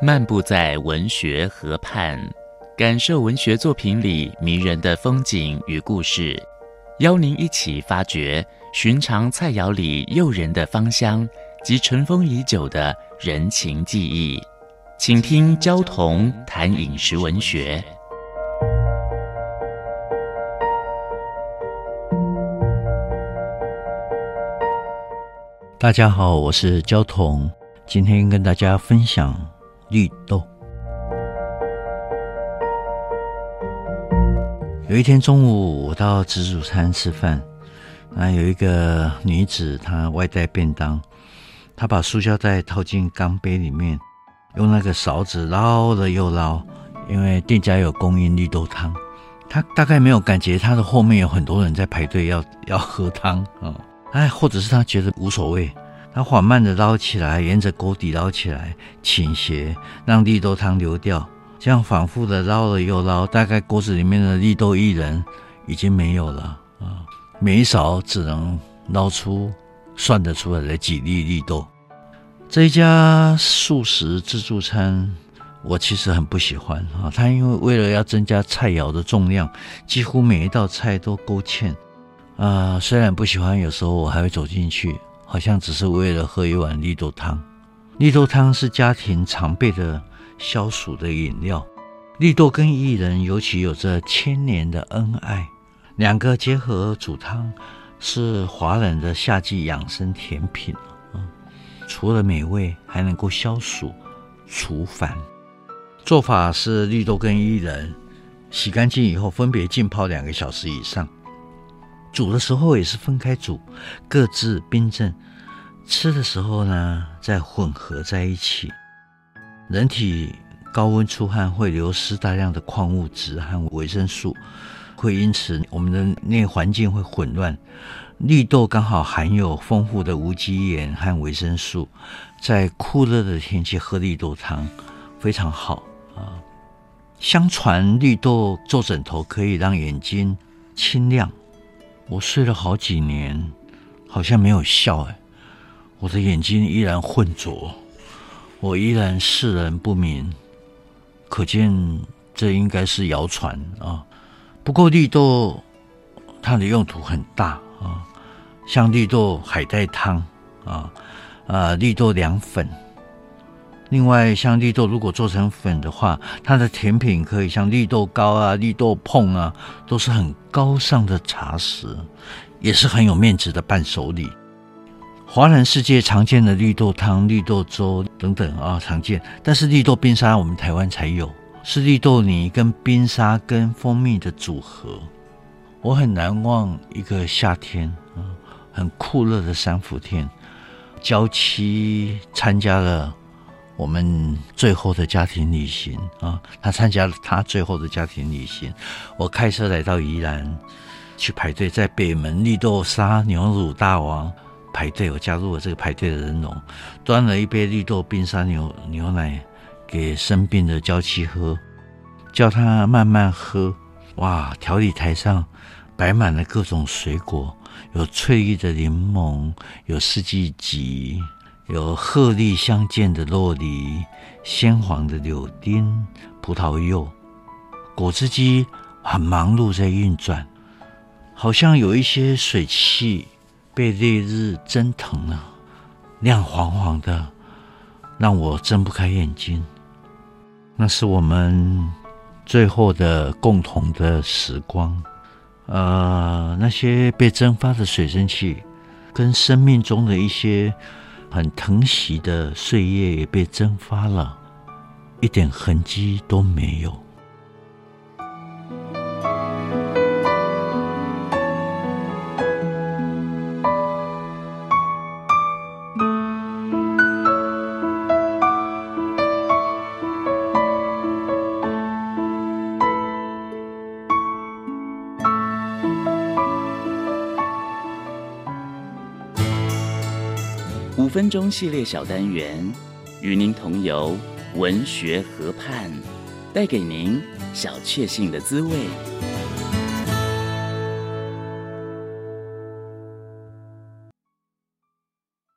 漫步在文学河畔，感受文学作品里迷人的风景与故事，邀您一起发掘寻常菜肴里诱人的芳香及尘封已久的人情记忆。请听焦桐谈饮食文学。大家好，我是焦桐，今天跟大家分享。绿豆。有一天中午，我到自助餐吃饭，那有一个女子，她外带便当，她把塑胶袋套进钢杯里面，用那个勺子捞了又捞，因为店家有供应绿豆汤，她大概没有感觉她的后面有很多人在排队要要喝汤啊，哎，或者是她觉得无所谓。它缓慢地捞起来，沿着锅底捞起来，倾斜，让绿豆汤流掉。这样反复的捞了又捞，大概锅子里面的绿豆薏仁已经没有了啊！每一勺只能捞出算得出来的几粒绿豆。这一家素食自助餐，我其实很不喜欢啊！他因为为了要增加菜肴的重量，几乎每一道菜都勾芡啊。虽然不喜欢，有时候我还会走进去。好像只是为了喝一碗绿豆汤。绿豆汤是家庭常备的消暑的饮料。绿豆跟薏仁尤其有着千年的恩爱，两个结合煮汤，是华人的夏季养生甜品。嗯除了美味，还能够消暑除烦。做法是绿豆跟薏仁洗干净以后，分别浸泡两个小时以上。煮的时候也是分开煮，各自冰镇。吃的时候呢，再混合在一起。人体高温出汗会流失大量的矿物质和维生素，会因此我们的内环境会混乱。绿豆刚好含有丰富的无机盐和维生素，在酷热的天气喝绿豆汤非常好啊。相传绿豆做枕头可以让眼睛清亮。我睡了好几年，好像没有笑哎，我的眼睛依然浑浊，我依然视人不明，可见这应该是谣传啊。不过绿豆它的用途很大啊，像绿豆海带汤啊，啊绿豆凉粉。另外，像绿豆如果做成粉的话，它的甜品可以像绿豆糕啊、绿豆椪啊，都是很高尚的茶食，也是很有面子的伴手礼。华人世界常见的绿豆汤、绿豆粥等等啊，常见。但是绿豆冰沙我们台湾才有，是绿豆泥跟冰沙跟蜂蜜的组合。我很难忘一个夏天，很酷热的三伏天，娇妻参加了。我们最后的家庭旅行啊，他参加了他最后的家庭旅行。我开车来到宜兰，去排队，在北门绿豆沙牛乳大王排队。我加入了这个排队的人龙，端了一杯绿豆冰沙牛牛奶给生病的娇妻喝，叫他慢慢喝。哇，调理台上摆满了各种水果，有翠绿的柠檬，有四季橘。有鹤绿相间的酪梨，鲜黄的柳丁、葡萄柚，果汁机很忙碌在运转，好像有一些水汽被烈日蒸腾了，亮黄黄的，让我睁不开眼睛。那是我们最后的共同的时光，呃，那些被蒸发的水蒸气，跟生命中的一些。很疼惜的岁月也被蒸发了，一点痕迹都没有。五分钟系列小单元，与您同游文学河畔，带给您小确幸的滋味。